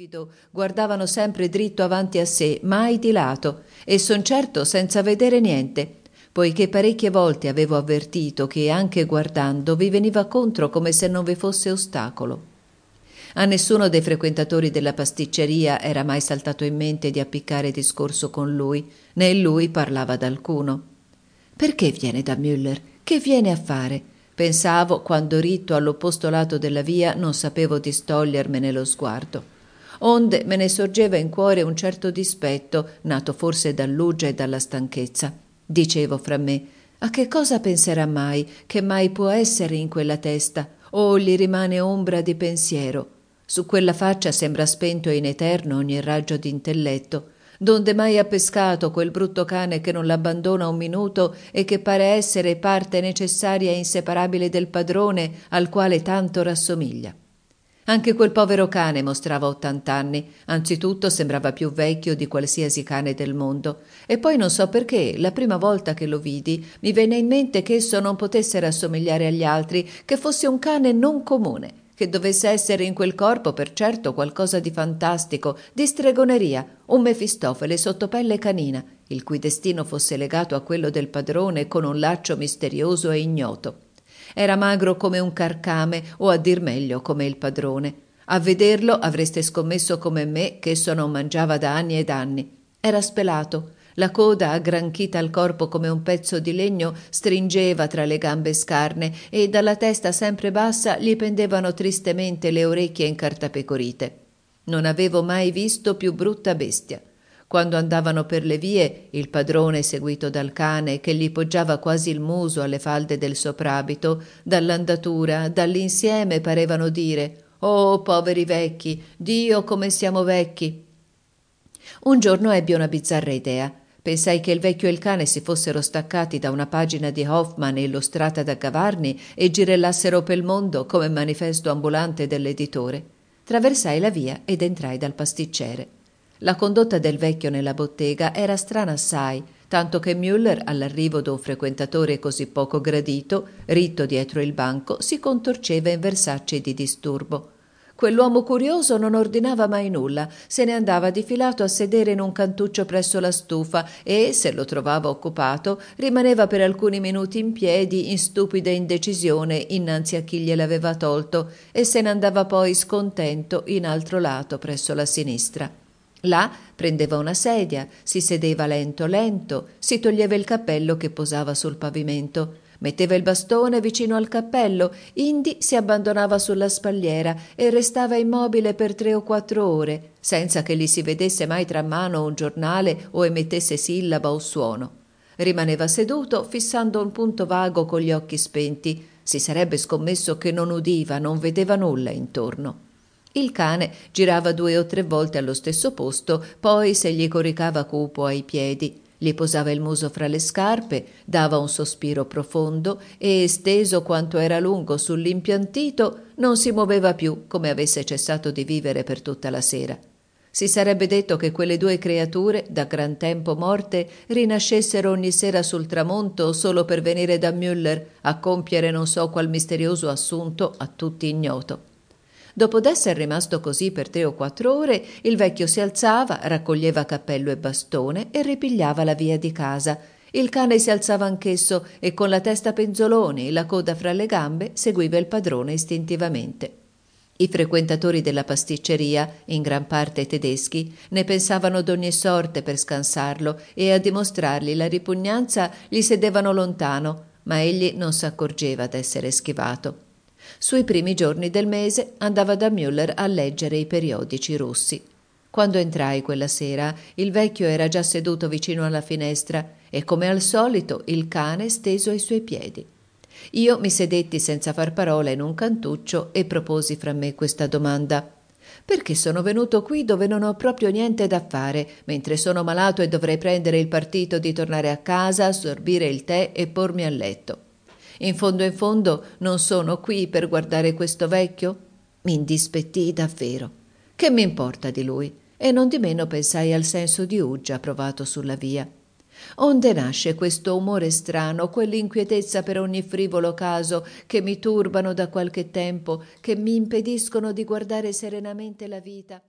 livido guardavano sempre dritto avanti a sé, mai di lato, e son certo senza vedere niente, poiché parecchie volte avevo avvertito che anche guardando vi veniva contro come se non vi fosse ostacolo. A nessuno dei frequentatori della pasticceria era mai saltato in mente di appiccare discorso con lui, né lui parlava ad alcuno. Perché viene da Müller? Che viene a fare? Pensavo quando ritto all'opposto lato della via non sapevo distogliermene lo sguardo. Onde me ne sorgeva in cuore un certo dispetto, nato forse dall'uggia e dalla stanchezza. Dicevo fra me, a che cosa penserà mai, che mai può essere in quella testa, o gli rimane ombra di pensiero? Su quella faccia sembra spento in eterno ogni raggio d'intelletto, donde mai ha pescato quel brutto cane che non l'abbandona un minuto e che pare essere parte necessaria e inseparabile del padrone al quale tanto rassomiglia. Anche quel povero cane mostrava ottant'anni, anzitutto sembrava più vecchio di qualsiasi cane del mondo, e poi non so perché, la prima volta che lo vidi, mi venne in mente che esso non potesse rassomigliare agli altri, che fosse un cane non comune, che dovesse essere in quel corpo per certo qualcosa di fantastico, di stregoneria, un Mefistofele sotto pelle canina, il cui destino fosse legato a quello del padrone con un laccio misterioso e ignoto. Era magro come un carcame o a dir meglio come il padrone. A vederlo avreste scommesso come me che esso non mangiava da anni ed anni. Era spelato, la coda, aggranchita al corpo come un pezzo di legno, stringeva tra le gambe scarne e dalla testa sempre bassa gli pendevano tristemente le orecchie incartapecorite. Non avevo mai visto più brutta bestia. Quando andavano per le vie, il padrone, seguito dal cane, che gli poggiava quasi il muso alle falde del soprabito, dall'andatura, dall'insieme parevano dire Oh, poveri vecchi, Dio come siamo vecchi. Un giorno ebbi una bizzarra idea. Pensai che il vecchio e il cane si fossero staccati da una pagina di Hoffman illustrata da Gavarni e girellassero pel mondo come manifesto ambulante dell'editore. Traversai la via ed entrai dal pasticcere. La condotta del vecchio nella bottega era strana assai, tanto che Müller, all'arrivo d'un frequentatore così poco gradito, ritto dietro il banco, si contorceva in versacci di disturbo. Quell'uomo curioso non ordinava mai nulla, se ne andava difilato a sedere in un cantuccio presso la stufa e, se lo trovava occupato, rimaneva per alcuni minuti in piedi in stupida indecisione innanzi a chi gliel'aveva tolto e se ne andava poi scontento in altro lato presso la sinistra. Là prendeva una sedia, si sedeva lento lento, si toglieva il cappello che posava sul pavimento metteva il bastone vicino al cappello, indi si abbandonava sulla spalliera e restava immobile per tre o quattro ore, senza che gli si vedesse mai tra mano un giornale o emettesse sillaba o suono. Rimaneva seduto, fissando un punto vago con gli occhi spenti. Si sarebbe scommesso che non udiva, non vedeva nulla intorno. Il cane girava due o tre volte allo stesso posto, poi se gli coricava cupo ai piedi. Gli posava il muso fra le scarpe, dava un sospiro profondo e, steso quanto era lungo sull'impiantito, non si muoveva più come avesse cessato di vivere per tutta la sera. Si sarebbe detto che quelle due creature, da gran tempo morte, rinascessero ogni sera sul tramonto solo per venire da Müller a compiere non so qual misterioso assunto a tutti ignoto. Dopo d'essere rimasto così per tre o quattro ore, il vecchio si alzava, raccoglieva cappello e bastone e ripigliava la via di casa. Il cane si alzava anch'esso e con la testa penzoloni e la coda fra le gambe seguiva il padrone istintivamente. I frequentatori della pasticceria, in gran parte tedeschi, ne pensavano d'ogni sorte per scansarlo e a dimostrargli la ripugnanza gli sedevano lontano, ma egli non s'accorgeva d'essere schivato. Sui primi giorni del mese andava da Müller a leggere i periodici russi. Quando entrai quella sera, il vecchio era già seduto vicino alla finestra e, come al solito, il cane steso ai suoi piedi. Io mi sedetti senza far parola in un cantuccio e proposi fra me questa domanda. Perché sono venuto qui dove non ho proprio niente da fare, mentre sono malato e dovrei prendere il partito di tornare a casa, assorbire il tè e pormi a letto? In fondo in fondo non sono qui per guardare questo vecchio? Mi indispettii davvero. Che mi importa di lui? E non di meno pensai al senso di uggia provato sulla via. Onde nasce questo umore strano, quell'inquietezza per ogni frivolo caso che mi turbano da qualche tempo, che mi impediscono di guardare serenamente la vita?